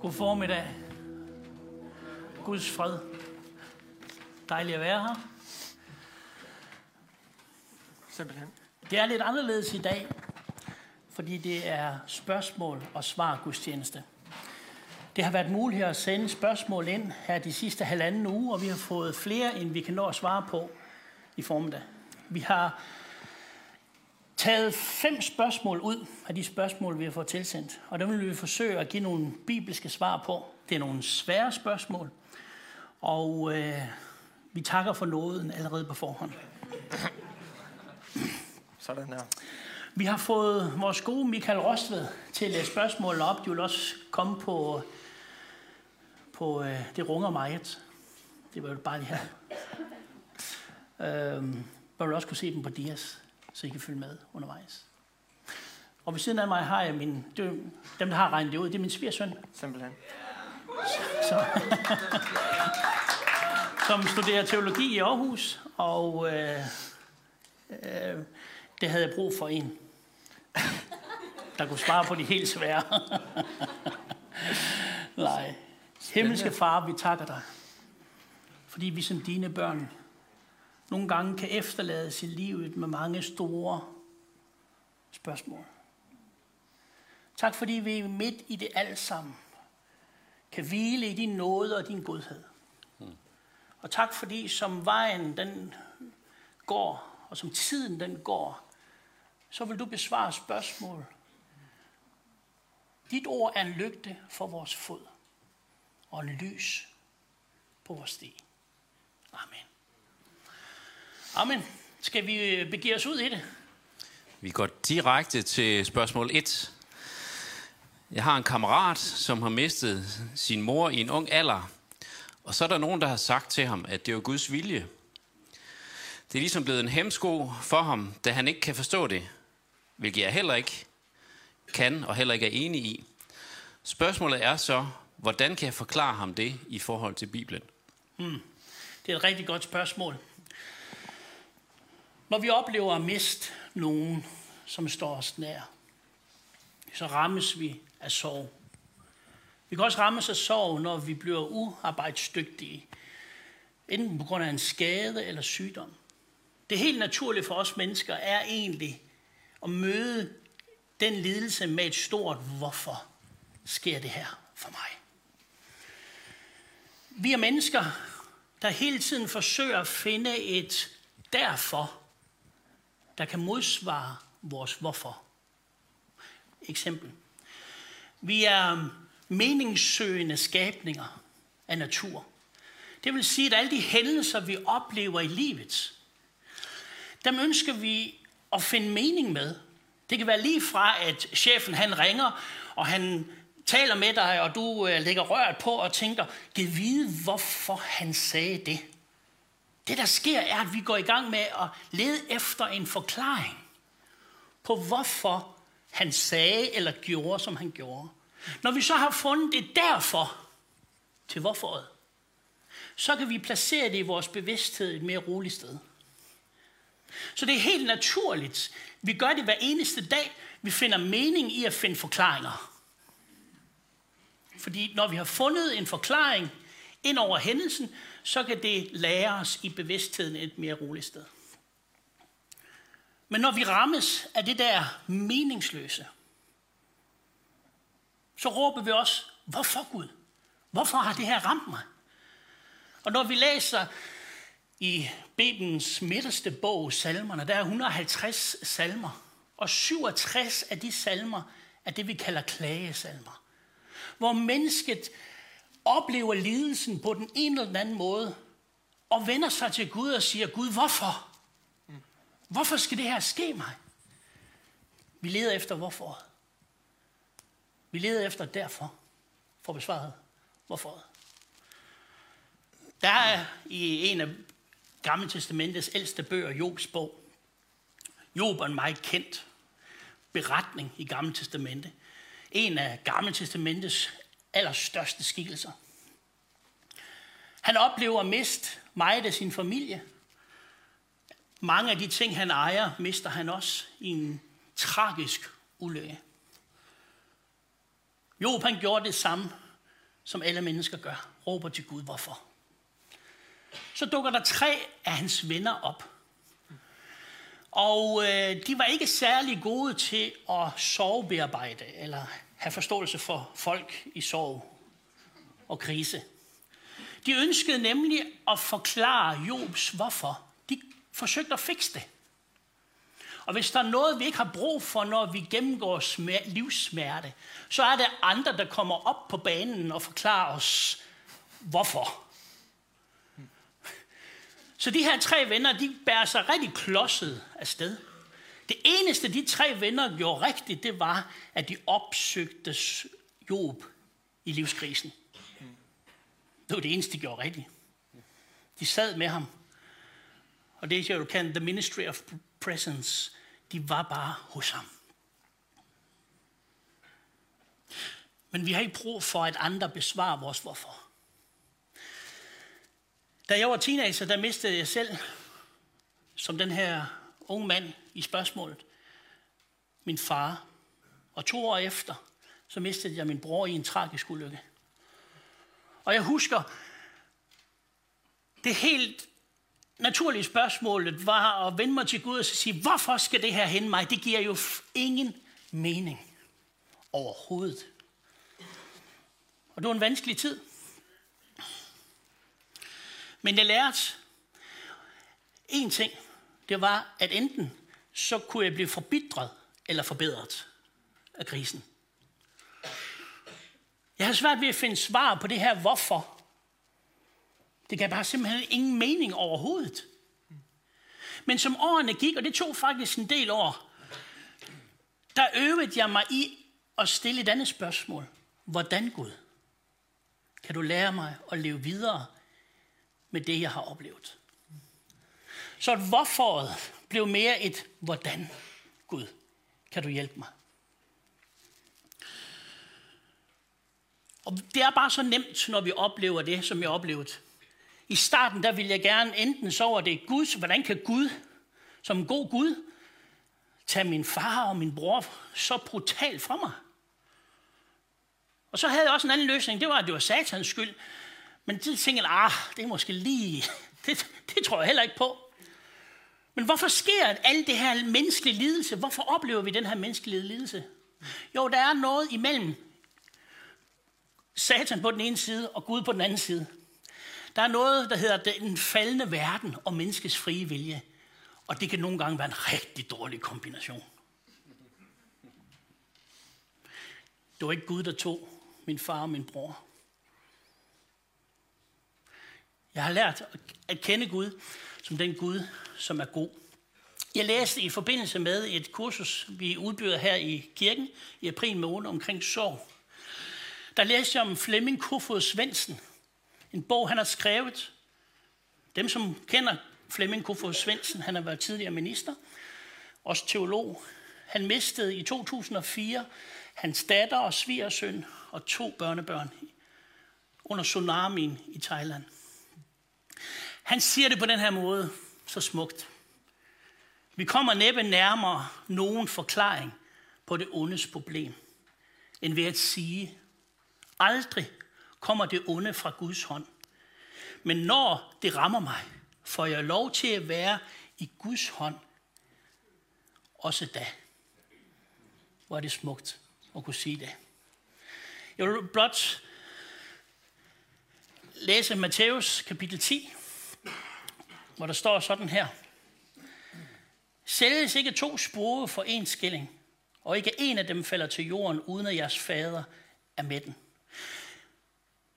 God formiddag. Guds fred. Dejligt at være her. Simpelthen. Det er lidt anderledes i dag, fordi det er spørgsmål og svar gudstjeneste. Det har været muligt at sende spørgsmål ind her de sidste halvanden uge, og vi har fået flere, end vi kan nå at svare på i formiddag. Vi har taget fem spørgsmål ud af de spørgsmål, vi har fået tilsendt, og dem vil vi forsøge at give nogle bibelske svar på. Det er nogle svære spørgsmål, og øh, vi takker for nåden allerede på forhånd. Sådan her. Vi har fået vores gode Michael Rostved til at læse spørgsmålene op. De vil også komme på, på øh, det runger meget. Det var jo bare lige her. Øhm, man vil også kunne se dem på Dias, så I kan følge med undervejs. Og ved siden af mig har jeg min, det er, dem, der har regnet det ud, det er min svigersøn, Simpelthen. så, som studerer teologi i Aarhus, og øh, øh, det havde jeg brug for en, der kunne svare på de helt svære. Nej. Himmelske far, vi takker dig, fordi vi som dine børn nogle gange kan efterlades i livet med mange store spørgsmål. Tak fordi vi midt i det alt sammen kan hvile i din nåde og din godhed. Og tak fordi som vejen den går, og som tiden den går, så vil du besvare spørgsmål. Dit ord er en lygte for vores fod, og en lys på vores sti. Amen. Amen. Skal vi øh, begive os ud i det? Vi går direkte til spørgsmål 1. Jeg har en kammerat, som har mistet sin mor i en ung alder. Og så er der nogen, der har sagt til ham, at det er Guds vilje. Det er ligesom blevet en hemsko for ham, da han ikke kan forstå det. Hvilket jeg heller ikke kan og heller ikke er enig i. Spørgsmålet er så, hvordan kan jeg forklare ham det i forhold til Bibelen? Det er et rigtig godt spørgsmål. Når vi oplever at miste nogen, som står os nær, så rammes vi af sorg. Vi kan også rammes af sorg, når vi bliver uarbejdsdygtige, enten på grund af en skade eller sygdom. Det helt naturlige for os mennesker er egentlig at møde den lidelse med et stort hvorfor sker det her for mig. Vi er mennesker, der hele tiden forsøger at finde et derfor, der kan modsvare vores hvorfor. Eksempel. Vi er meningssøgende skabninger af natur. Det vil sige, at alle de hændelser, vi oplever i livet, dem ønsker vi at finde mening med. Det kan være lige fra, at chefen han ringer, og han taler med dig, og du øh, lægger røret på og tænker, giv vide, hvorfor han sagde det. Det, der sker, er, at vi går i gang med at lede efter en forklaring på, hvorfor han sagde eller gjorde, som han gjorde. Når vi så har fundet det derfor til hvorforet, så kan vi placere det i vores bevidsthed et mere roligt sted. Så det er helt naturligt. Vi gør det hver eneste dag. Vi finder mening i at finde forklaringer. Fordi når vi har fundet en forklaring ind over hændelsen, så kan det lære os i bevidstheden et mere roligt sted. Men når vi rammes af det der meningsløse, så råber vi også, hvorfor Gud? Hvorfor har det her ramt mig? Og når vi læser i Bibelens midterste bog, salmerne, der er 150 salmer, og 67 af de salmer er det, vi kalder klagesalmer. Hvor mennesket oplever lidelsen på den ene eller den anden måde, og vender sig til Gud og siger, Gud, hvorfor? Hvorfor skal det her ske mig? Vi leder efter hvorfor. Vi leder efter derfor, for besvaret hvorfor. Der er i en af Gamle Testamentets ældste bøger, Jobs bog. Job er en meget kendt beretning i Gamle Testamente. En af Gamle Testamentets allerstørste skikkelser. Han oplever at miste meget af sin familie. Mange af de ting, han ejer, mister han også i en tragisk ulykke. Job han gjorde det samme som alle mennesker gør, råber til Gud, hvorfor? Så dukker der tre af hans venner op. Og øh, de var ikke særlig gode til at sovebearbejde, eller have forståelse for folk i sorg og krise. De ønskede nemlig at forklare Jobs hvorfor. De forsøgte at fikse det. Og hvis der er noget, vi ikke har brug for, når vi gennemgår smer- livssmerte, så er det andre, der kommer op på banen og forklarer os, hvorfor. Så de her tre venner, de bærer sig rigtig klodset afsted. Det eneste, de tre venner gjorde rigtigt, det var, at de opsøgte Job i livskrisen. Det var det eneste, de gjorde rigtigt. De sad med ham. Og det, jeg kan, the ministry of presence, de var bare hos ham. Men vi har ikke brug for, at andre besvarer vores hvorfor. Da jeg var teenager, der mistede jeg selv, som den her unge mand i spørgsmålet, min far. Og to år efter, så mistede jeg min bror i en tragisk ulykke. Og jeg husker, det helt naturlige spørgsmålet var at vende mig til Gud og sige, hvorfor skal det her hende mig? Det giver jo ingen mening overhovedet. Og det var en vanskelig tid. Men jeg lærte en ting. Det var, at enten så kunne jeg blive forbitret eller forbedret af krisen. Jeg har svært ved at finde svar på det her hvorfor. Det gav bare simpelthen ingen mening overhovedet. Men som årene gik, og det tog faktisk en del år, der øvede jeg mig i at stille et andet spørgsmål. Hvordan Gud? Kan du lære mig at leve videre med det, jeg har oplevet? Så hvorforet blev mere et hvordan Gud. Kan du hjælpe mig? Og det er bare så nemt, når vi oplever det, som jeg oplevede. I starten, der ville jeg gerne enten så var det Gud, hvordan kan Gud, som en god Gud, tage min far og min bror så brutalt fra mig? Og så havde jeg også en anden løsning, det var, at det var satans skyld. Men det tænkte jeg, ah, det er måske lige, det, det tror jeg heller ikke på. Men hvorfor sker alt det her menneskelige lidelse? Hvorfor oplever vi den her menneskelige lidelse? Jo, der er noget imellem Satan på den ene side og Gud på den anden side. Der er noget, der hedder den faldende verden og menneskets frie vilje. Og det kan nogle gange være en rigtig dårlig kombination. Det var ikke Gud, der tog min far og min bror. Jeg har lært at kende Gud som den Gud, som er god. Jeg læste i forbindelse med et kursus, vi udbyder her i kirken i april måned omkring sorg der læste jeg om Flemming Kofod Svendsen. En bog, han har skrevet. Dem, som kender Flemming Kofod Svendsen, han har været tidligere minister, også teolog. Han mistede i 2004 hans datter og svigersøn og to børnebørn under tsunamien i Thailand. Han siger det på den her måde, så smukt. Vi kommer næppe nærmere nogen forklaring på det ondes problem, end ved at sige, Aldrig kommer det onde fra Guds hånd. Men når det rammer mig, får jeg lov til at være i Guds hånd. Også da. Hvor er det smukt at kunne sige det. Jeg vil blot læse Matthæus kapitel 10, hvor der står sådan her. Sælges ikke to spore for en skilling, og ikke en af dem falder til jorden, uden at jeres fader er med den.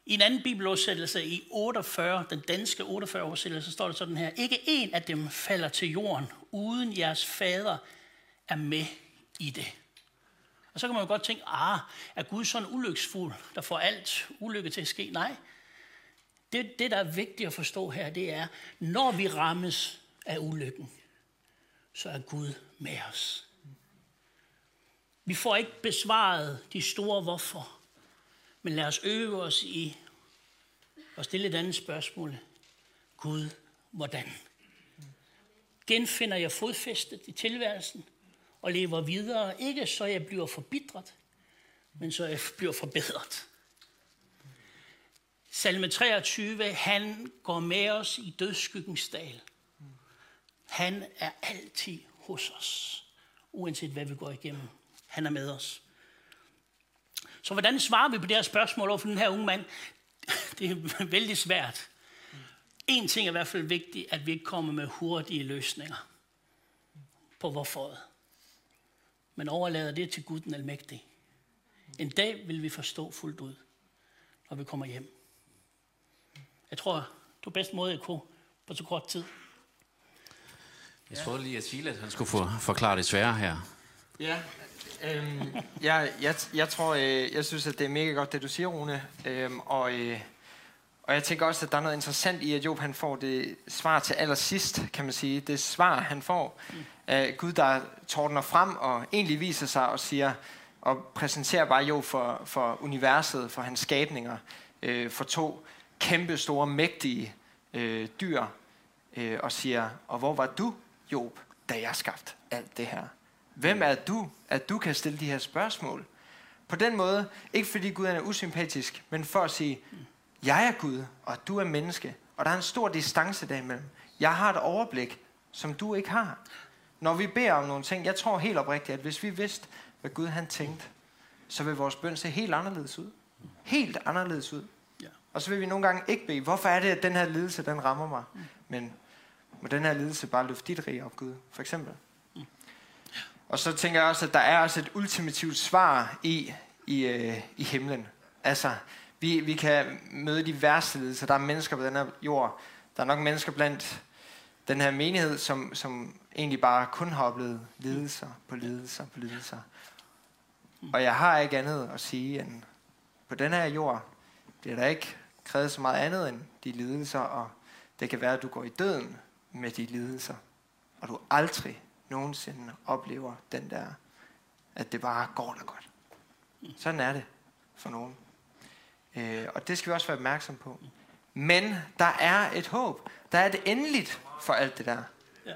I en anden bibeloversættelse i 48, den danske 48 oversættelse, står der sådan her. Ikke en af dem falder til jorden, uden jeres fader er med i det. Og så kan man jo godt tænke, ah, er Gud sådan ulyksfuld, der får alt ulykke til at ske? Nej. Det, det, der er vigtigt at forstå her, det er, når vi rammes af ulykken, så er Gud med os. Vi får ikke besvaret de store hvorfor. Men lad os øve os i at stille et andet spørgsmål. Gud, hvordan? Genfinder jeg fodfæstet i tilværelsen og lever videre, ikke så jeg bliver forbitret, men så jeg bliver forbedret. Salme 23, han går med os i dødskyggens dal. Han er altid hos os, uanset hvad vi går igennem. Han er med os. Så hvordan svarer vi på det her spørgsmål over for den her unge mand? Det er vældig svært. En ting er i hvert fald vigtigt, at vi ikke kommer med hurtige løsninger på hvorfor. Men overlader det til Gud den almægtige. En dag vil vi forstå fuldt ud, når vi kommer hjem. Jeg tror, det er bedst måde, jeg kunne på så kort tid. Jeg troede lige, at Silas han skulle få forklare det svære her. Ja, øhm, jeg, jeg, jeg tror, øh, jeg synes, at det er mega godt, det du siger, Rune. Øhm, og, øh, og jeg tænker også, at der er noget interessant i, at Job han får det svar til allersidst, kan man sige. Det svar, han får af Gud, der tordner frem og egentlig viser sig og siger, og præsenterer bare Job for, for universet, for hans skabninger, øh, for to kæmpe store, mægtige øh, dyr, øh, og siger, og hvor var du, Job, da jeg skabte alt det her? Hvem er du, at du kan stille de her spørgsmål? På den måde, ikke fordi Gud er usympatisk, men for at sige, jeg er Gud, og du er menneske, og der er en stor distance derimellem. Jeg har et overblik, som du ikke har. Når vi beder om nogle ting, jeg tror helt oprigtigt, at hvis vi vidste, hvad Gud han tænkte, så vil vores bøn se helt anderledes ud. Helt anderledes ud. Og så vil vi nogle gange ikke bede, hvorfor er det, at den her lidelse, den rammer mig? Men må den her lidelse bare løfte dit rige op, Gud, for eksempel. Og så tænker jeg også, at der er også et ultimativt svar i, i, øh, i himlen. Altså, vi, vi kan møde de værste lidelser. Der er mennesker på den her jord. Der er nok mennesker blandt den her menighed, som, som egentlig bare kun har oplevet lidelser på lidelser på lidelser. Og jeg har ikke andet at sige, end på den her jord det er der ikke krævet så meget andet end de lidelser, og det kan være, at du går i døden med de lidelser, og du aldrig nogensinde oplever den der, at det bare går der godt. Sådan er det for nogen. Øh, og det skal vi også være opmærksom på. Men der er et håb. Der er det endeligt for alt det der. Ja.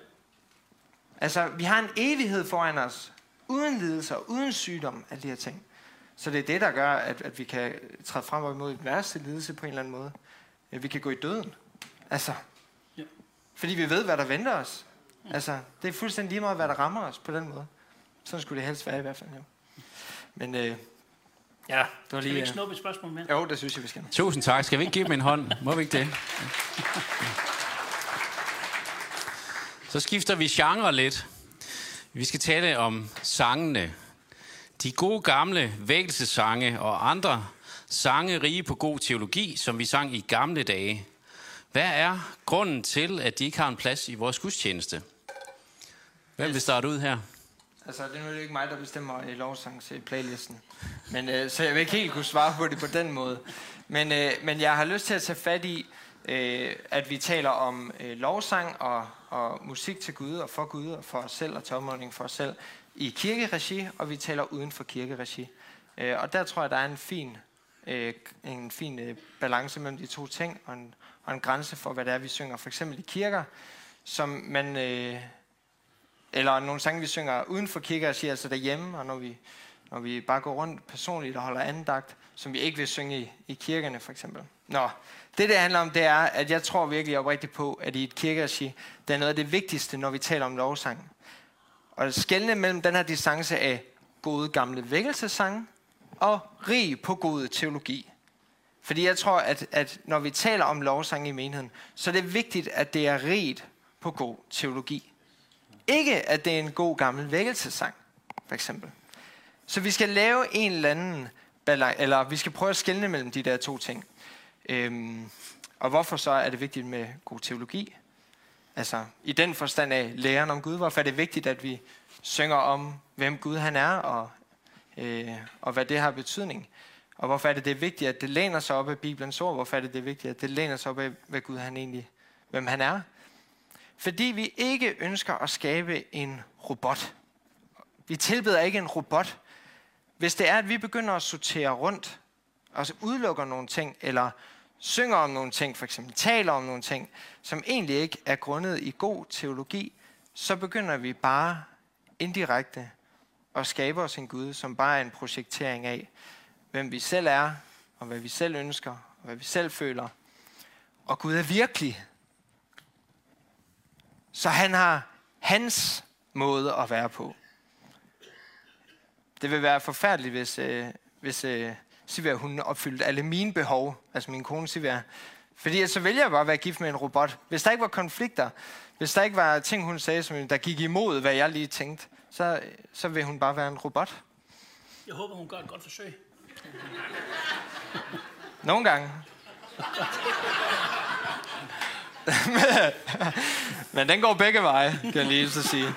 Altså, vi har en evighed foran os, uden lidelser, uden sygdom, alle de her ting. Så det er det, der gør, at, at vi kan træde frem og imod et værste lidelse på en eller anden måde. At vi kan gå i døden. Altså, Ja. fordi vi ved, hvad der venter os. Altså, det er fuldstændig lige meget, hvad der rammer os på den måde. Sådan skulle det helst være i hvert fald, jo. Men øh, ja, det var Kan vi lige... ikke Øh, snuppe et spørgsmål mere? jo, det synes jeg, vi skal. Tusind tak. Skal vi ikke give dem en hånd? Må vi ikke det? Så skifter vi genre lidt. Vi skal tale om sangene. De gode gamle vækkelsesange og andre sange rige på god teologi, som vi sang i gamle dage. Hvad er grunden til, at de ikke har en plads i vores gudstjeneste? Hvem vil starte ud her? Altså, det er jo ikke mig, der bestemmer i lovsangs playlisten. Men, øh, så jeg vil ikke helt kunne svare på det på den måde. Men, øh, men jeg har lyst til at tage fat i, øh, at vi taler om øh, lovsang og, og musik til Gud og for Gud og for os selv og til for os selv i kirkeregi, og vi taler uden for kirkeregi. Øh, og der tror jeg, der er en fin, øh, en fin øh, balance mellem de to ting og en, og en grænse for, hvad det er, vi synger. For eksempel i kirker, som man... Øh, eller nogle sange, vi synger uden for kirkeregi, altså derhjemme, og når vi, når vi bare går rundt personligt og holder andagt, som vi ikke vil synge i, i kirkerne for eksempel. Nå, det det handler om, det er, at jeg tror virkelig oprigtigt på, at i et kirkeregi, det er noget af det vigtigste, når vi taler om lovsang. Og skældne mellem den her distance af gode gamle vækkelsessange og rig på god teologi. Fordi jeg tror, at, at når vi taler om lovsang i menigheden, så er det vigtigt, at det er rigt på god teologi. Ikke, at det er en god gammel vækkelsesang, for eksempel. Så vi skal lave en eller anden balance, eller vi skal prøve at skelne mellem de der to ting. Øhm, og hvorfor så er det vigtigt med god teologi? Altså, i den forstand af læren om Gud, hvorfor er det vigtigt, at vi synger om, hvem Gud han er, og, øh, og hvad det har betydning? Og hvorfor er det, det er vigtigt, at det læner sig op af Bibelens ord? Hvorfor er det, det er vigtigt, at det læner sig op af, hvad Gud han egentlig, hvem han er? Fordi vi ikke ønsker at skabe en robot. Vi tilbeder ikke en robot. Hvis det er, at vi begynder at sortere rundt, og udelukker nogle ting, eller synger om nogle ting, for eksempel taler om nogle ting, som egentlig ikke er grundet i god teologi, så begynder vi bare indirekte at skabe os en Gud, som bare er en projektering af, hvem vi selv er, og hvad vi selv ønsker, og hvad vi selv føler. Og Gud er virkelig. Så han har hans måde at være på. Det vil være forfærdeligt, hvis, øh, hvis øh, Sivia, hun opfyldte alle mine behov, altså min kone Sivia. Fordi så vælger jeg bare at være gift med en robot. Hvis der ikke var konflikter, hvis der ikke var ting, hun sagde, som der gik imod, hvad jeg lige tænkte, så, så vil hun bare være en robot. Jeg håber, hun gør et godt forsøg. Nogle gange. Men den går begge veje, kan jeg lige så sige.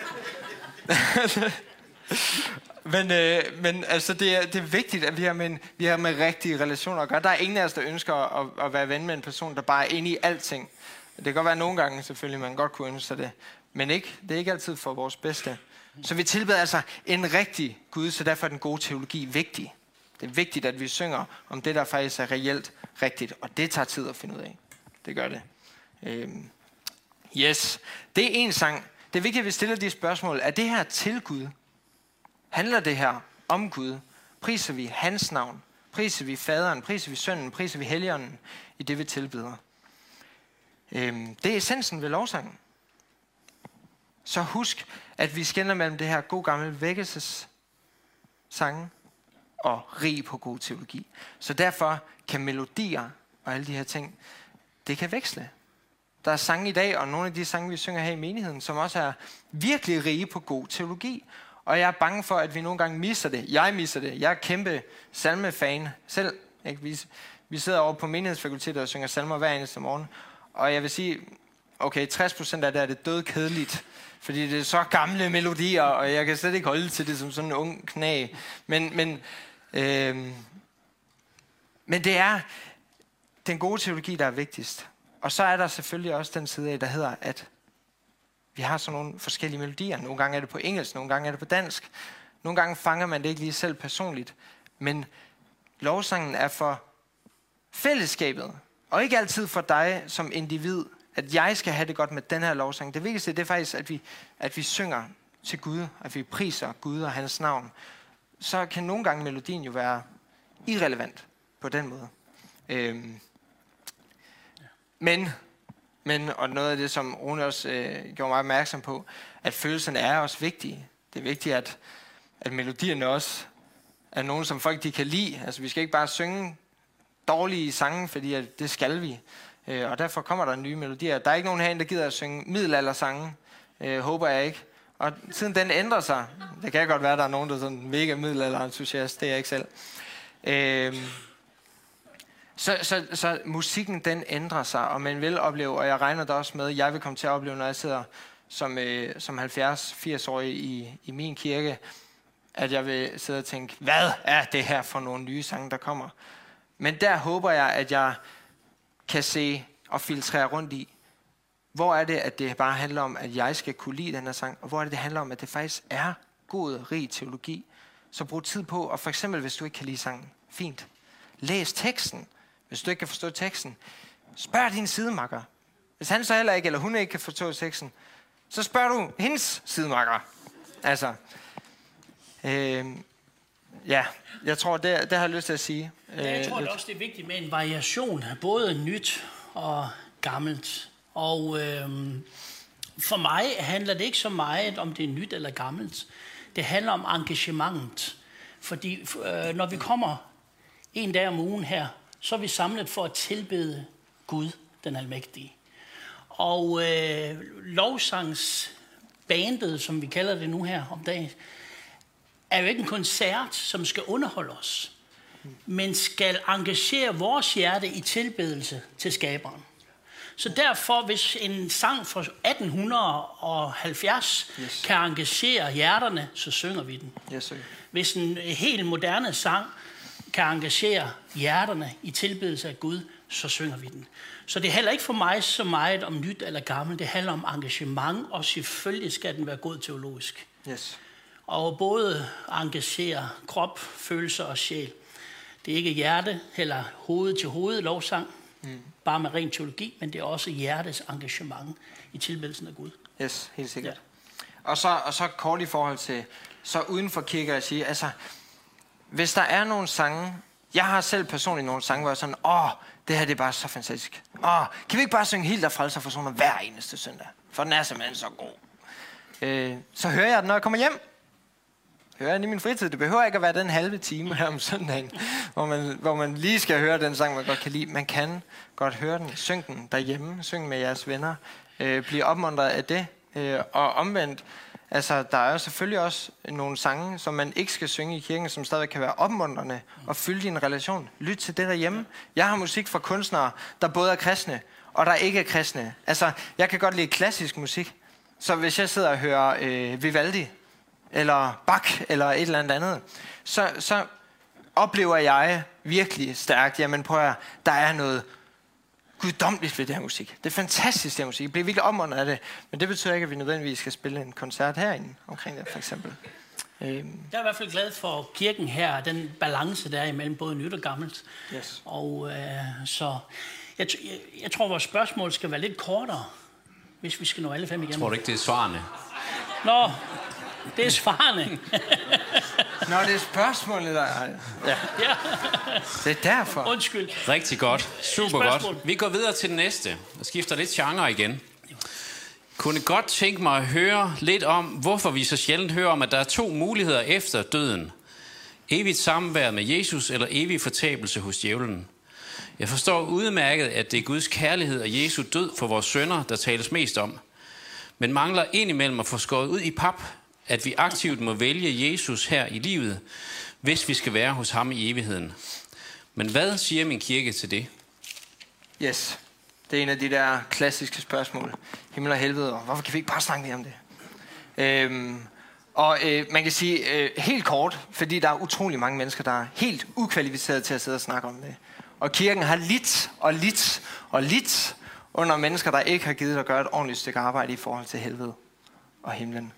men, øh, men altså, det er, det er vigtigt, at vi har, med, vi har med rigtige relationer at gøre. Der er ingen af os, der ønsker at, at være ven med en person, der bare er inde i alting. Det kan godt være nogle gange, selvfølgelig, man godt kunne ønske sig det. Men ikke, det er ikke altid for vores bedste. Så vi tilbeder altså en rigtig Gud, så derfor er den gode teologi vigtig. Det er vigtigt, at vi synger om det, der faktisk er reelt rigtigt, og det tager tid at finde ud af. Det gør det. Øhm. Yes, det er en sang. Det er vigtigt, at vi stiller de spørgsmål. Er det her til Gud? Handler det her om Gud? Priser vi hans navn? Priser vi faderen? Priser vi sønnen? Priser vi helligånden i det, vi tilbyder? Øhm. Det er essensen ved lovsangen. Så husk, at vi skænder mellem det her god gamle vækkelses sange og rig på god teologi. Så derfor kan melodier og alle de her ting, det kan veksle. Der er sange i dag, og nogle af de sange, vi synger her i menigheden, som også er virkelig rige på god teologi. Og jeg er bange for, at vi nogle gange misser det. Jeg misser det. Jeg er kæmpe salmefan selv. Ikke? Vi, vi sidder over på menighedsfakultetet og synger salmer hver eneste morgen. Og jeg vil sige, okay, 60% af det er det død kedeligt. Fordi det er så gamle melodier, og jeg kan slet ikke holde til det som sådan en ung knæ. Men, men, øh, men det er den gode teologi, der er vigtigst. Og så er der selvfølgelig også den side af, der hedder, at vi har sådan nogle forskellige melodier. Nogle gange er det på engelsk, nogle gange er det på dansk. Nogle gange fanger man det ikke lige selv personligt. Men lovsangen er for fællesskabet, og ikke altid for dig som individ at jeg skal have det godt med den her lovsang. Det vigtigste det er faktisk, at vi, at vi synger til Gud, at vi priser Gud og hans navn. Så kan nogle gange melodien jo være irrelevant på den måde. Øhm. Men, men, og noget af det, som Rune også øh, gjorde mig opmærksom på, at følelserne er også vigtige. Det er vigtigt, at, at melodierne også er nogen, som folk de kan lide. Altså, vi skal ikke bare synge dårlige sange, fordi at det skal vi. Øh, og derfor kommer der nye melodier. Der er ikke nogen herinde, der gider at synge middelaldersange. Øh, håber jeg ikke. Og siden den ændrer sig, det kan godt være, at der er nogen, der er sådan mega middelalderentusiast, det er jeg ikke selv. Øh, så, så, så musikken den ændrer sig, og man vil opleve, og jeg regner det også med, jeg vil komme til at opleve, når jeg sidder som, øh, som 70-80-årig i, i min kirke, at jeg vil sidde og tænke, hvad er det her for nogle nye sange, der kommer? Men der håber jeg, at jeg kan se og filtrere rundt i, hvor er det, at det bare handler om, at jeg skal kunne lide den her sang, og hvor er det, det handler om, at det faktisk er god, rig teologi. Så brug tid på, og for eksempel, hvis du ikke kan lide sangen, fint. Læs teksten. Hvis du ikke kan forstå teksten, spørg din sidemakker. Hvis han så heller ikke, eller hun ikke kan forstå teksten, så spørger du hendes sidemakker. Altså, øh, ja, jeg tror, det, det har jeg lyst til at sige. Ja, jeg tror det også, det er vigtigt med en variation af både nyt og gammelt. Og øhm, for mig handler det ikke så meget om det er nyt eller gammelt. Det handler om engagementet. Fordi øh, når vi kommer en dag om ugen her, så er vi samlet for at tilbede Gud, den almægtige. Og øh, lovsangsbandet, som vi kalder det nu her om dagen, er jo ikke en koncert, som skal underholde os, men skal engagere vores hjerte i tilbedelse til skaberen. Så derfor, hvis en sang fra 1870 yes. kan engagere hjerterne, så synger vi den. Yes, sir. Hvis en helt moderne sang kan engagere hjerterne i tilbedelse af Gud, så synger vi den. Så det handler ikke for mig så meget om nyt eller gammelt. Det handler om engagement, og selvfølgelig skal den være god teologisk. Yes. Og både engagere krop, følelser og sjæl. Det er ikke hjerte eller hoved til hoved lovsang, mm. bare med ren teologi, men det er også hjertes engagement i tilbedelsen af Gud. Yes, helt sikkert. Ja. Og, så, og så kort i forhold til, så uden for kirke at sige, altså, hvis der er nogle sange, Jeg har selv personligt nogle sange, hvor jeg er sådan, åh, det her det er bare så fantastisk. Åh, kan vi ikke bare synge helt af frelser for sådan hver eneste søndag? For den er simpelthen så god. Øh, så hører jeg den, når jeg kommer hjem. Hører jeg den i min fritid. Det behøver ikke at være den halve time her om søndagen, hvor man, hvor man lige skal høre den sang, man godt kan lide. Man kan godt høre den. Syng den derhjemme. Syng med jeres venner. Øh, bliv opmuntret af det. Øh, og omvendt, Altså, der er jo selvfølgelig også nogle sange, som man ikke skal synge i kirken, som stadig kan være opmuntrende og fylde din relation. Lyt til det derhjemme. Jeg har musik fra kunstnere, der både er kristne og der ikke er kristne. Altså, jeg kan godt lide klassisk musik. Så hvis jeg sidder og hører øh, Vivaldi, eller Bach, eller et eller andet andet, så, så oplever jeg virkelig stærkt, jamen prøv at der er noget guddommeligt ved det her musik. Det er fantastisk, det her musik. Jeg bliver virkelig omåndet af det. Men det betyder ikke, at vi nødvendigvis skal spille en koncert herinde omkring det, for eksempel. Øhm. Jeg er i hvert fald glad for kirken her, den balance, der er imellem både nyt og gammelt. Yes. Og øh, så jeg, jeg, jeg tror, vores spørgsmål skal være lidt kortere, hvis vi skal nå alle fem igennem. Tror du ikke, det er svarene? Nå, det er svarene. Nå, det er spørgsmålet, der er. Ja. ja. Det er derfor. Undskyld. Rigtig godt. Super godt. Vi går videre til den næste og skifter lidt genre igen. Kunne godt tænke mig at høre lidt om, hvorfor vi så sjældent hører om, at der er to muligheder efter døden. Evigt samvær med Jesus eller evig fortabelse hos djævlen. Jeg forstår udmærket, at det er Guds kærlighed og Jesu død for vores sønner, der tales mest om. Men mangler indimellem at få skåret ud i pap, at vi aktivt må vælge Jesus her i livet, hvis vi skal være hos ham i evigheden. Men hvad siger min kirke til det? Yes, det er en af de der klassiske spørgsmål. Himmel og helvede, og hvorfor kan vi ikke bare snakke mere om det? Øhm, og øh, man kan sige øh, helt kort, fordi der er utrolig mange mennesker, der er helt ukvalificerede til at sidde og snakke om det. Og kirken har lidt og lidt og lidt under mennesker, der ikke har givet at gøre et ordentligt stykke arbejde i forhold til helvede og himlen.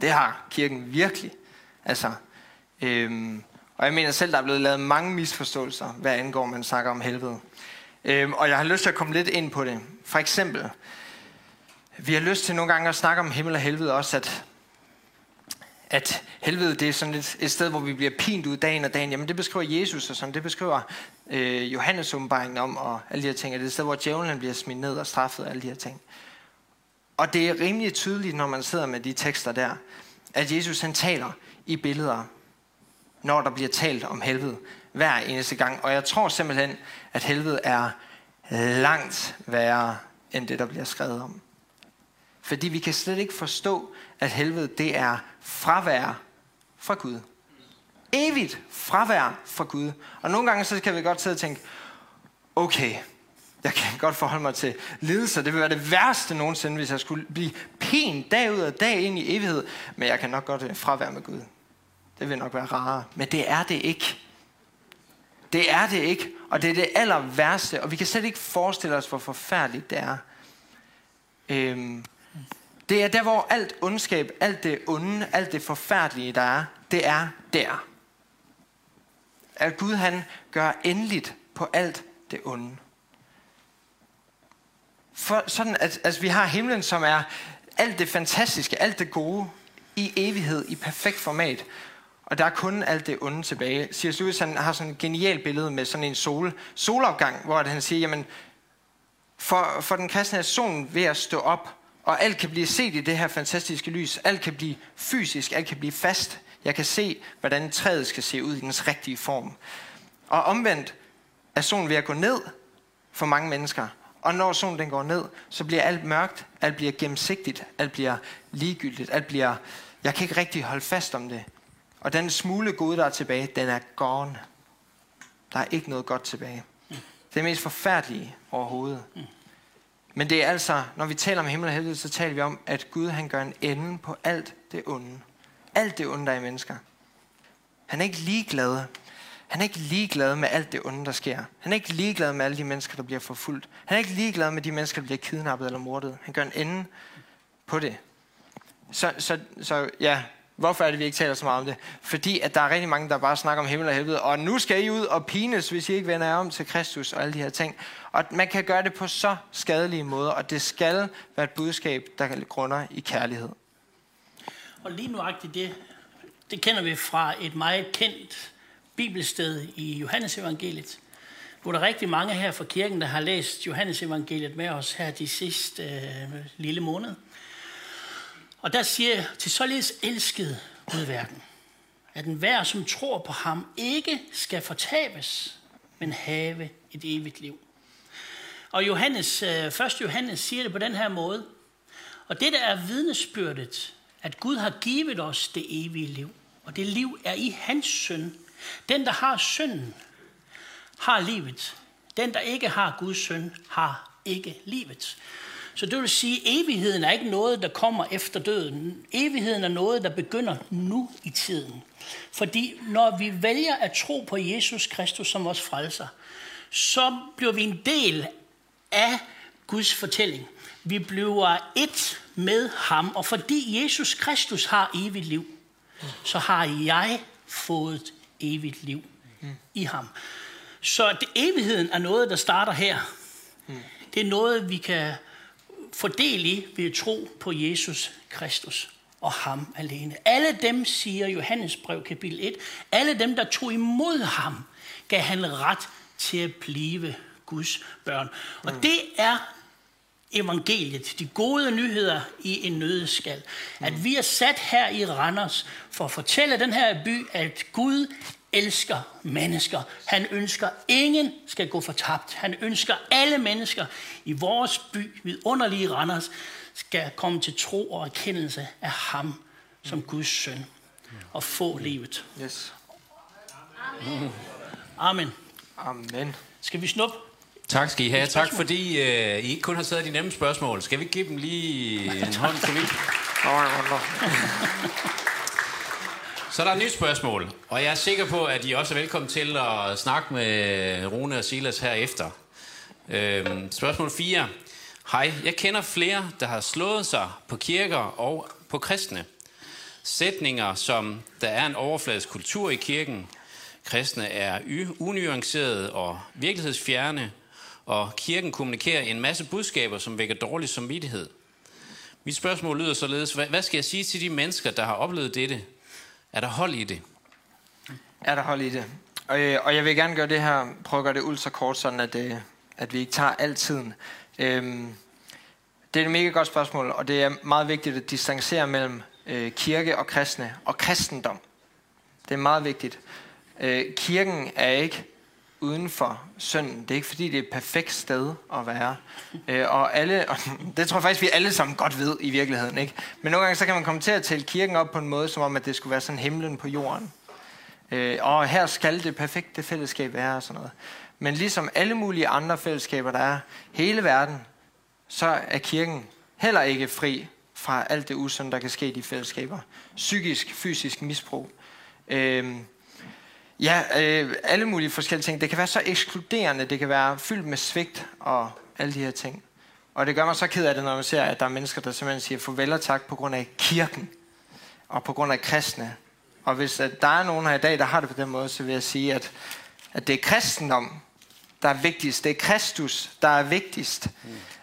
Det har kirken virkelig. Altså, øhm, og jeg mener selv, der er blevet lavet mange misforståelser, hvad angår, man snakker om helvede. Øhm, og jeg har lyst til at komme lidt ind på det. For eksempel, vi har lyst til nogle gange at snakke om himmel og helvede også, at, at helvede det er sådan et, et sted, hvor vi bliver pint ud dagen og dagen. Jamen det beskriver Jesus og sådan, det beskriver øh, Johannes åbenbaringen om og alle de her ting. det er et sted, hvor djævlen bliver smidt ned og straffet og alle de her ting. Og det er rimelig tydeligt, når man sidder med de tekster der, at Jesus han taler i billeder, når der bliver talt om helvede hver eneste gang. Og jeg tror simpelthen, at helvede er langt værre end det, der bliver skrevet om. Fordi vi kan slet ikke forstå, at helvede det er fravær fra Gud. Evigt fravær fra Gud. Og nogle gange så kan vi godt sidde og tænke, okay, jeg kan godt forholde mig til lidelser. Det vil være det værste nogensinde, hvis jeg skulle blive pin dag ud og dag ind i evighed. Men jeg kan nok godt øh, fravære med Gud. Det vil nok være rarere. Men det er det ikke. Det er det ikke. Og det er det aller værste. Og vi kan slet ikke forestille os, hvor forfærdeligt det er. Øhm, det er der, hvor alt ondskab, alt det onde, alt det forfærdelige, der er, det er der. At Gud han gør endeligt på alt det onde for sådan at altså, vi har himlen, som er alt det fantastiske, alt det gode i evighed, i perfekt format. Og der er kun alt det onde tilbage. C.S. Lewis han har sådan et genialt billede med sådan en sol, solopgang, hvor han siger, jamen, for, for den kristne er solen ved at stå op, og alt kan blive set i det her fantastiske lys. Alt kan blive fysisk, alt kan blive fast. Jeg kan se, hvordan træet skal se ud i dens rigtige form. Og omvendt er solen ved at gå ned for mange mennesker. Og når solen den går ned, så bliver alt mørkt, alt bliver gennemsigtigt, alt bliver ligegyldigt, alt bliver... Jeg kan ikke rigtig holde fast om det. Og den smule gode, der er tilbage, den er gone. Der er ikke noget godt tilbage. Det er mest forfærdelige overhovedet. Men det er altså, når vi taler om himmel og helvede, så taler vi om, at Gud han gør en ende på alt det onde. Alt det onde, der er i mennesker. Han er ikke ligeglad han er ikke ligeglad med alt det onde, der sker. Han er ikke ligeglad med alle de mennesker, der bliver forfulgt. Han er ikke ligeglad med de mennesker, der bliver kidnappet eller mordet. Han gør en ende på det. Så, så, så ja, hvorfor er det, vi ikke taler så meget om det? Fordi at der er rigtig mange, der bare snakker om himmel og helvede, og nu skal I ud og pines, hvis I ikke vender jer om til Kristus og alle de her ting. Og man kan gøre det på så skadelige måder, og det skal være et budskab, der grunder i kærlighed. Og lige nuagtigt det, det kender vi fra et meget kendt bibelsted i Johannes evangeliet. der er rigtig mange her fra kirken, der har læst Johannes evangeliet med os her de sidste øh, lille måned. Og der siger jeg, til således elskede Gud verden, at enhver, som tror på ham, ikke skal fortabes, men have et evigt liv. Og Johannes, øh, 1. Johannes siger det på den her måde. Og det der er vidnesbyrdet, at Gud har givet os det evige liv. Og det liv er i hans søn. Den, der har synden, har livet. Den, der ikke har Guds søn, har ikke livet. Så det vil sige, at evigheden er ikke noget, der kommer efter døden. Evigheden er noget, der begynder nu i tiden. Fordi når vi vælger at tro på Jesus Kristus som vores frelser, så bliver vi en del af Guds fortælling. Vi bliver et med ham, og fordi Jesus Kristus har evigt liv, så har jeg fået evigt liv i ham. Så det, evigheden er noget, der starter her. Det er noget, vi kan få del i ved at tro på Jesus Kristus og ham alene. Alle dem, siger Johannes brev kapitel 1, alle dem, der tog imod ham, gav han ret til at blive Guds børn. Og mm. det er evangeliet, de gode nyheder i en nødeskal. At vi er sat her i Randers for at fortælle den her by, at Gud elsker mennesker. Han ønsker, ingen skal gå fortabt. Han ønsker, alle mennesker i vores by, vidunderlige Randers, skal komme til tro og erkendelse af ham som Guds søn og få livet. Yes. Amen. Amen. Skal vi snuppe? Tak skal I have. Tak fordi uh, I ikke kun har taget de nemme spørgsmål. Skal vi give dem lige en hånd til? Så der er et nyt spørgsmål, og jeg er sikker på, at I også er velkommen til at snakke med Rune og Silas herefter. Øhm, spørgsmål 4. Hej, jeg kender flere, der har slået sig på kirker og på kristne. Sætninger som, der er en overfladisk kultur i kirken, kristne er unuancerede og virkelighedsfjerne, og kirken kommunikerer en masse budskaber, som vækker dårlig samvittighed. Mit spørgsmål lyder således, hvad skal jeg sige til de mennesker, der har oplevet dette? Er der hold i det? Er der hold i det? Og, øh, og jeg vil gerne gøre det her, prøve at gøre det ultra kort, sådan at, øh, at vi ikke tager al tiden. Øhm, det er et mega godt spørgsmål, og det er meget vigtigt at distancere mellem øh, kirke og kristne og kristendom. Det er meget vigtigt. Øh, kirken er ikke uden for synden. Det er ikke fordi, det er et perfekt sted at være. Øh, og alle, og det tror jeg faktisk, vi alle sammen godt ved i virkeligheden. Ikke? Men nogle gange så kan man komme til at tælle kirken op på en måde, som om, at det skulle være sådan himlen på jorden. Øh, og her skal det perfekte fællesskab være og sådan noget. Men ligesom alle mulige andre fællesskaber, der er hele verden, så er kirken heller ikke fri fra alt det usunde, der kan ske i de fællesskaber. Psykisk, fysisk misbrug. Øh, Ja, øh, alle mulige forskellige ting. Det kan være så ekskluderende, det kan være fyldt med svigt og alle de her ting. Og det gør mig så ked af det, når man ser, at der er mennesker, der simpelthen siger farvel og tak på grund af kirken og på grund af kristne. Og hvis at der er nogen her i dag, der har det på den måde, så vil jeg sige, at, at det er kristendom, der er vigtigst. Det er Kristus, der er vigtigst.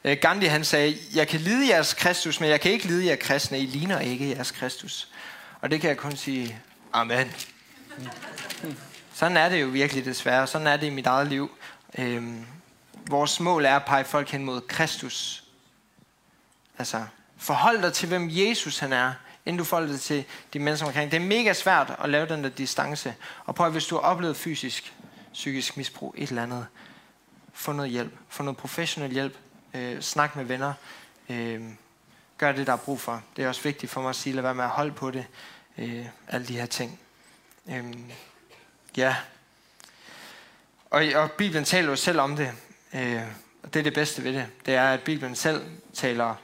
Mm. Gandhi han sagde, jeg kan lide jeres Kristus, men jeg kan ikke lide jer kristne. I ligner ikke jeres Kristus. Og det kan jeg kun sige, amen. Sådan er det jo virkelig desværre. Sådan er det i mit eget liv. Øhm, vores mål er at pege folk hen mod Kristus. Altså, forhold dig til, hvem Jesus han er, inden du forholder dig til de mennesker omkring. Det er mega svært at lave den der distance. Og prøv at, hvis du har oplevet fysisk, psykisk misbrug, et eller andet, få noget hjælp. Få noget professionel hjælp. Øh, snak med venner. Øh, gør det, der er brug for. Det er også vigtigt for mig at sige, lad være med at holde på det. Øh, alle de her ting. Øhm, ja. Og, og Bibelen taler jo selv om det. Øh, og det er det bedste ved det. Det er, at Bibelen selv taler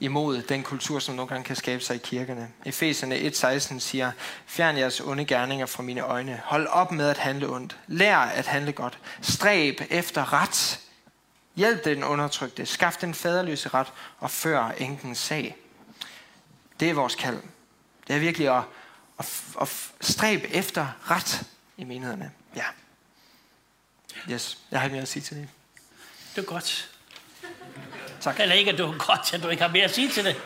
imod den kultur, som nogle gange kan skabe sig i kirkerne. Efeserne 1.16 siger, Fjern jeres onde gerninger fra mine øjne. Hold op med at handle ondt. Lær at handle godt. Stræb efter ret. Hjælp den undertrykte. Skaf den faderløse ret og før enkens sag. Det er vores kald. Det er virkelig at og, og stræb efter ret i menighederne. Ja. Yes, jeg har ikke mere at sige til det. Det er godt. Tak. Eller ikke, at det var godt, at du ikke har mere at sige til det.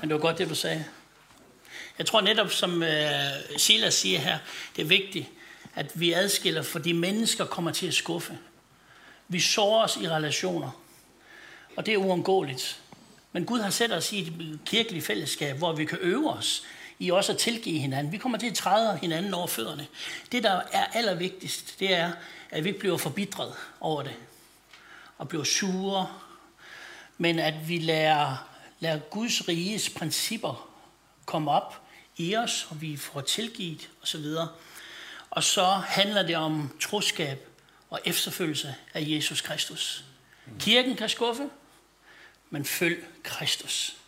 Men det var godt, det du sagde. Jeg tror netop, som uh, Silas siger her, det er vigtigt, at vi adskiller, fordi mennesker kommer til at skuffe. Vi sårer os i relationer, og det er uundgåeligt. Men Gud har sat os i et kirkeligt fællesskab, hvor vi kan øve os i også at tilgive hinanden. Vi kommer til at træde hinanden over fødderne. Det, der er allervigtigst, det er, at vi ikke bliver forbitret over det, og bliver sure, men at vi lærer, lærer Guds riges principper komme op i os, og vi får tilgivet osv. Og så handler det om troskab og efterfølgelse af Jesus Kristus. Kirken kan skuffe, men følg Kristus.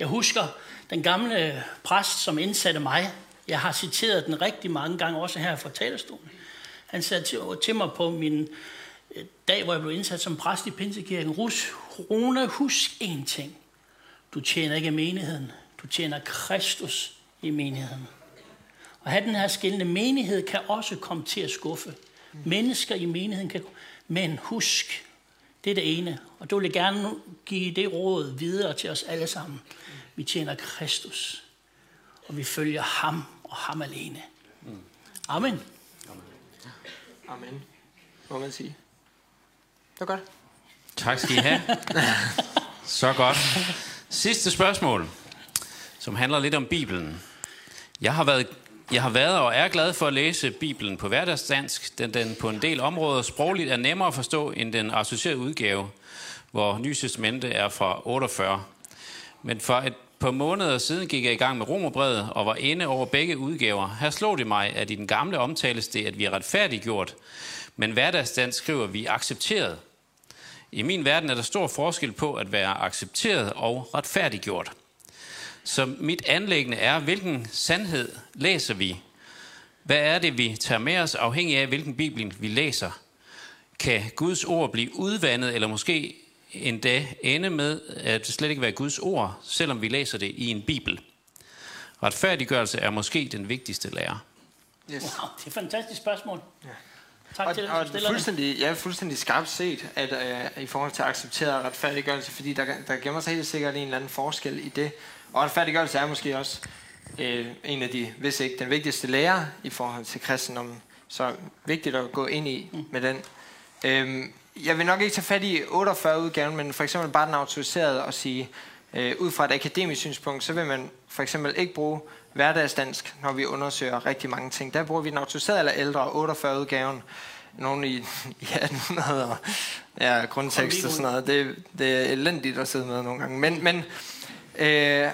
Jeg husker den gamle præst, som indsatte mig. Jeg har citeret den rigtig mange gange, også her fra talerstolen. Han sagde til, til mig på min øh, dag, hvor jeg blev indsat som præst i Pinsekirken, Rus, Rune, husk én ting. Du tjener ikke menigheden, du tjener Kristus i menigheden. Og have den her skillende menighed kan også komme til at skuffe. Mennesker i menigheden kan men husk, det er det ene. Og du vil jeg gerne give det råd videre til os alle sammen. Vi tjener Kristus, og vi følger ham og ham alene. Amen. Amen. Må man sige. Det var godt. Tak skal I have. Så godt. Sidste spørgsmål, som handler lidt om Bibelen. Jeg har været jeg har været og er glad for at læse Bibelen på hverdagsdansk, den, den på en del områder sprogligt er nemmere at forstå end den associerede udgave, hvor Nysestamente er fra 48. Men for et par måneder siden gik jeg i gang med Romerbrevet og var inde over begge udgaver. Her slog det mig, at i den gamle omtales det, at vi er retfærdiggjort, men hverdagsdansk skriver vi accepteret. I min verden er der stor forskel på at være accepteret og retfærdiggjort. Så mit anlæggende er, hvilken sandhed læser vi? Hvad er det, vi tager med os, afhængig af, hvilken bibel vi læser? Kan Guds ord blive udvandet, eller måske endda ende med, at det slet ikke være Guds ord, selvom vi læser det i en bibel? Retfærdiggørelse er måske den vigtigste lærer. Yes. Wow, det er et fantastisk spørgsmål. Ja. Tak og, til og fuldstændig, ja, fuldstændig skarpt set, at uh, i forhold til accepteret retfærdiggørelse, fordi der, der gemmer sig helt sikkert en eller anden forskel i det. Og retfærdiggørelse er måske også øh, en af de, hvis ikke den vigtigste lærer i forhold til kristendom. Så vigtigt at gå ind i med den. Øhm, jeg vil nok ikke tage fat i 48 udgaven, men for eksempel bare den autoriserede og sige, øh, ud fra et akademisk synspunkt, så vil man for eksempel ikke bruge hverdagsdansk, når vi undersøger rigtig mange ting. Der bruger vi den autoriserede eller ældre 48 udgaven. Nogle i, i 1800 og ja, grundtekst og sådan noget. Det, det er elendigt at sidde med nogle gange. Men, men øh,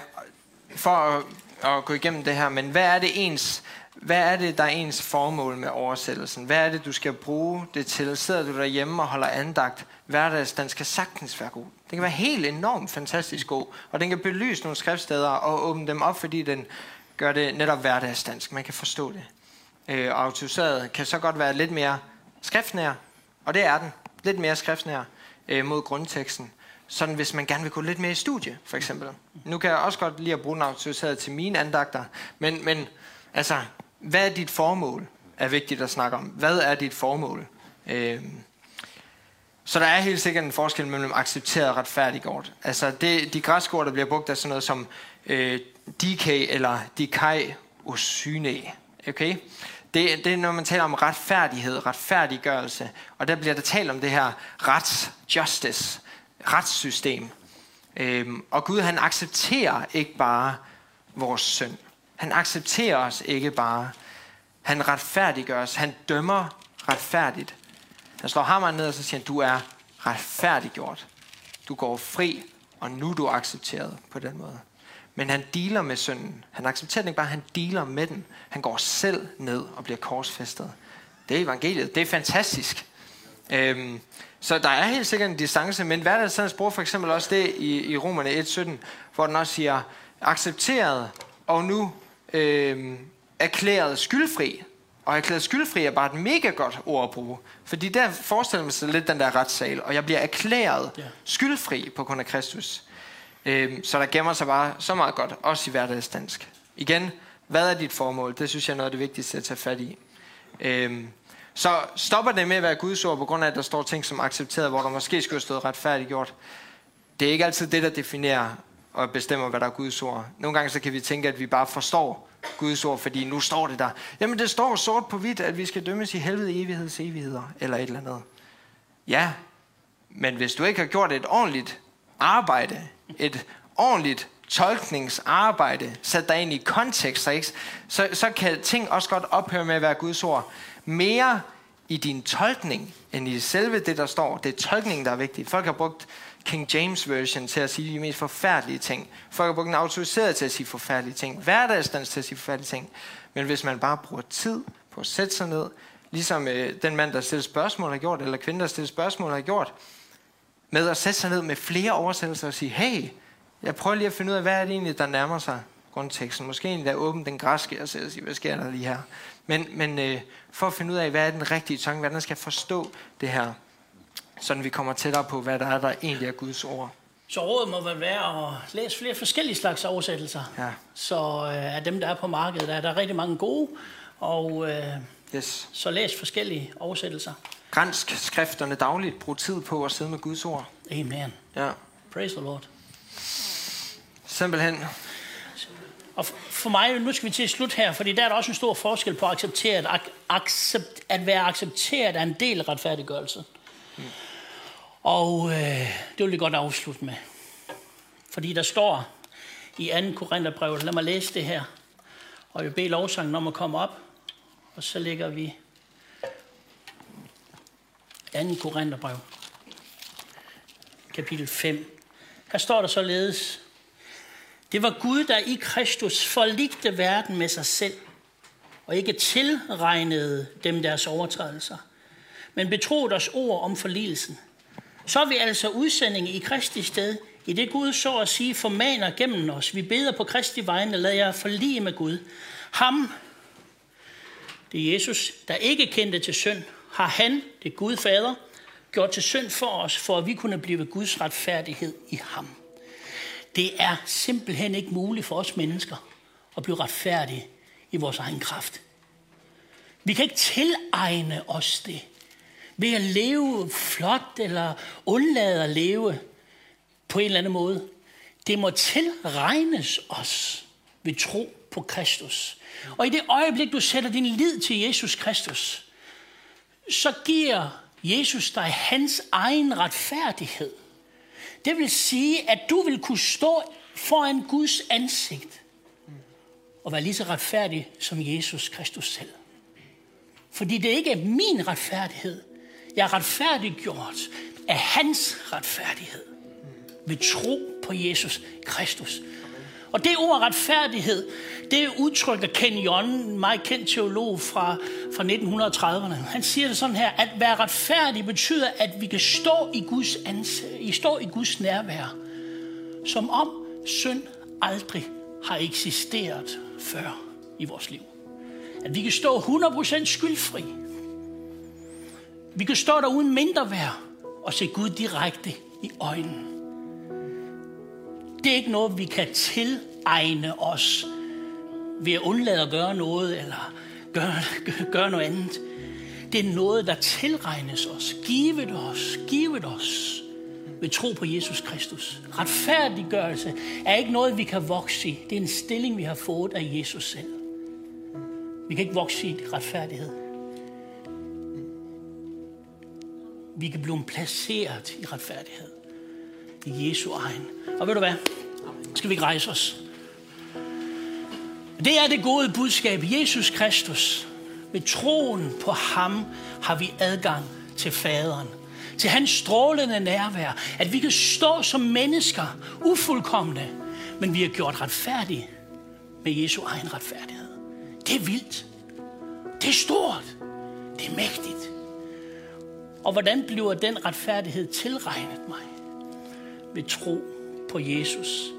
for at, at gå igennem det her, men hvad er det ens hvad er det, der er ens formål med oversættelsen? Hvad er det, du skal bruge det til? Sidder du derhjemme og holder andagt? Hverdags, den skal sagtens være god. Den kan være helt enormt fantastisk god, og den kan belyse nogle skriftsteder og åbne dem op, fordi den gør det netop hverdagsdansk. Man kan forstå det. Øh, og autoriseret kan så godt være lidt mere skriftnær, og det er den. Lidt mere skriftnær øh, mod grundteksten sådan hvis man gerne vil gå lidt mere i studie, for eksempel. Nu kan jeg også godt lide at bruge den autoriseret til mine andagter, men, men altså, hvad er dit formål, er vigtigt at snakke om. Hvad er dit formål? Øh, så der er helt sikkert en forskel mellem accepteret og retfærdiggjort. Altså, det, de græske ord, der bliver brugt, er sådan noget som øh, DK eller dikai osyne. Okay? Det, det er, når man taler om retfærdighed, retfærdiggørelse, og der bliver der talt om det her rets, justice, retssystem. Øhm, og Gud han accepterer ikke bare vores synd. Han accepterer os ikke bare. Han retfærdiggør os. Han dømmer retfærdigt. Han slår hammeren ned og så siger han, du er retfærdiggjort. Du går fri, og nu er du accepteret på den måde. Men han dealer med synden. Han accepterer den ikke bare, han dealer med den. Han går selv ned og bliver korsfæstet. Det er evangeliet. Det er fantastisk. Øhm, så der er helt sikkert en distance, men hverdagssands bruger for eksempel også det i, i Romerne 1.17, hvor den også siger, accepteret og nu øhm, erklæret skyldfri. Og erklæret skyldfri er bare et mega godt ord at bruge. Fordi der forestiller man sig lidt den der retssal, og jeg bliver erklæret yeah. skyldfri på grund af Kristus. Øhm, så der gemmer sig bare så meget godt, også i hverdagsdansk. Igen, hvad er dit formål? Det synes jeg er noget af det vigtigste at tage fat i. Øhm, så stopper det med at være Guds ord, på grund af, at der står ting som accepteret, hvor der måske skulle have stået retfærdiggjort. Det er ikke altid det, der definerer og bestemmer, hvad der er Guds ord. Nogle gange så kan vi tænke, at vi bare forstår Guds ord, fordi nu står det der. Jamen det står sort på hvidt, at vi skal dømmes i helvede evigheds evigheder, eller et eller andet. Ja, men hvis du ikke har gjort et ordentligt arbejde, et ordentligt tolkningsarbejde, sat dig ind i kontekst, ikke? Så, så kan ting også godt ophøre med at være Guds ord. Mere i din tolkning, end i selve det, der står. Det er tolkningen, der er vigtig. Folk har brugt King James Version til at sige de mest forfærdelige ting. Folk har brugt en autoriseret til at sige forfærdelige ting. Hverdagsdans til at sige forfærdelige ting. Men hvis man bare bruger tid på at sætte sig ned, ligesom øh, den mand, der stiller spørgsmål har gjort, eller kvinden, der stiller spørgsmål har gjort, med at sætte sig ned med flere oversættelser og sige, hey, jeg prøver lige at finde ud af, hvad er det egentlig, der nærmer sig grundteksten. Måske endda åbne den græske og sige, hvad sker der lige her? Men, men øh, for at finde ud af, hvad er den rigtige tanke, hvordan skal forstå det her, sådan vi kommer tættere på, hvad der er, der egentlig er Guds ord. Så rådet må vel være at læse flere forskellige slags oversættelser. Ja. Så øh, af dem, der er på markedet, der er der rigtig mange gode, og øh, Yes. så læs forskellige oversættelser. Gransk skrifterne dagligt. Brug tid på at sidde med Guds ord. Amen. Ja. Praise the Lord. Simpelthen. Og for mig, nu skal vi til at slutte her, fordi der er der også en stor forskel på at acceptere, at, ac- accept, at være accepteret er en del af retfærdiggørelse. Mm. Og øh, det vil jeg godt afslutte med. Fordi der står i 2. Korintherbrev, lad mig læse det her, og jeg beder lovsangen om at komme op, og så lægger vi 2. Korintherbrev, kapitel 5. Her står der således, det var Gud, der i Kristus forligte verden med sig selv, og ikke tilregnede dem deres overtrædelser, men betroede os ord om forligelsen. Så er vi altså udsendinge i Kristi sted, i det Gud så at sige formaner gennem os. Vi beder på Kristi vegne, lad jer forlige med Gud. Ham, det er Jesus, der ikke kendte til synd, har han, det er Gud fader, gjort til synd for os, for at vi kunne blive Guds retfærdighed i ham. Det er simpelthen ikke muligt for os mennesker at blive retfærdige i vores egen kraft. Vi kan ikke tilegne os det ved at leve flot eller undlade at leve på en eller anden måde. Det må tilregnes os ved tro på Kristus. Og i det øjeblik, du sætter din lid til Jesus Kristus, så giver Jesus dig hans egen retfærdighed. Det vil sige, at du vil kunne stå foran Guds ansigt og være lige så retfærdig som Jesus Kristus selv. Fordi det ikke er min retfærdighed. Jeg er retfærdiggjort af hans retfærdighed ved tro på Jesus Kristus. Og det ord retfærdighed, det udtrykker Ken Jon, en meget kendt teolog fra, fra 1930'erne. Han siger det sådan her, at være retfærdig betyder, at vi kan stå i Guds, ans- stå i Guds nærvær, som om synd aldrig har eksisteret før i vores liv. At vi kan stå 100% skyldfri. Vi kan stå der uden mindre værd og se Gud direkte i øjnene. Det er ikke noget, vi kan tilegne os ved at undlade at gøre noget eller gøre, gøre noget andet. Det er noget, der tilregnes os, givet os, givet os ved tro på Jesus Kristus. Retfærdiggørelse er ikke noget, vi kan vokse i. Det er en stilling, vi har fået af Jesus selv. Vi kan ikke vokse i retfærdighed. Vi kan blive placeret i retfærdighed. I Jesu egen. Og ved du hvad? Skal vi ikke rejse os? Det er det gode budskab. Jesus Kristus. Ved troen på ham har vi adgang til faderen. Til hans strålende nærvær. At vi kan stå som mennesker, ufuldkommende, men vi er gjort retfærdige med Jesu egen retfærdighed. Det er vildt. Det er stort. Det er mægtigt. Og hvordan bliver den retfærdighed tilregnet mig? Ved tro på Jesus.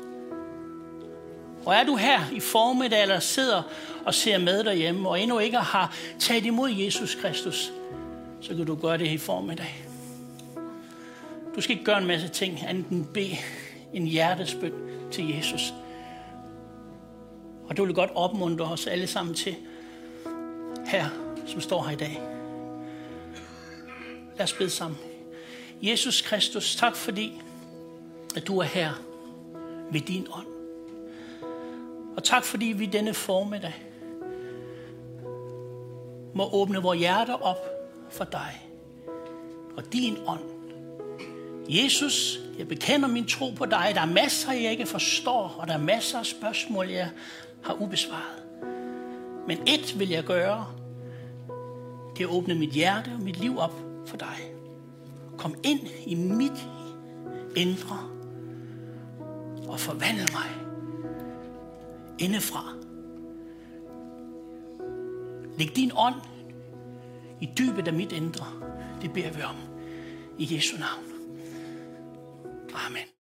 Og er du her i formiddag, eller sidder og ser med derhjemme, og endnu ikke har taget imod Jesus Kristus, så kan du gøre det i formiddag. Du skal ikke gøre en masse ting, enten bede en hjertesbøn til Jesus. Og det vil godt opmuntre os alle sammen til, her, som står her i dag. Lad os bede sammen. Jesus Kristus, tak fordi, at du er her ved din ånd. Og tak fordi vi denne formiddag må åbne vores hjerter op for dig og din ånd. Jesus, jeg bekender min tro på dig. Der er masser, jeg ikke forstår, og der er masser af spørgsmål, jeg har ubesvaret. Men et vil jeg gøre. Det er at åbne mit hjerte og mit liv op for dig. Kom ind i mit indre og forvandle mig indefra. Læg din ånd i dybet af mit indre. Det beder vi om. I Jesu navn. Amen.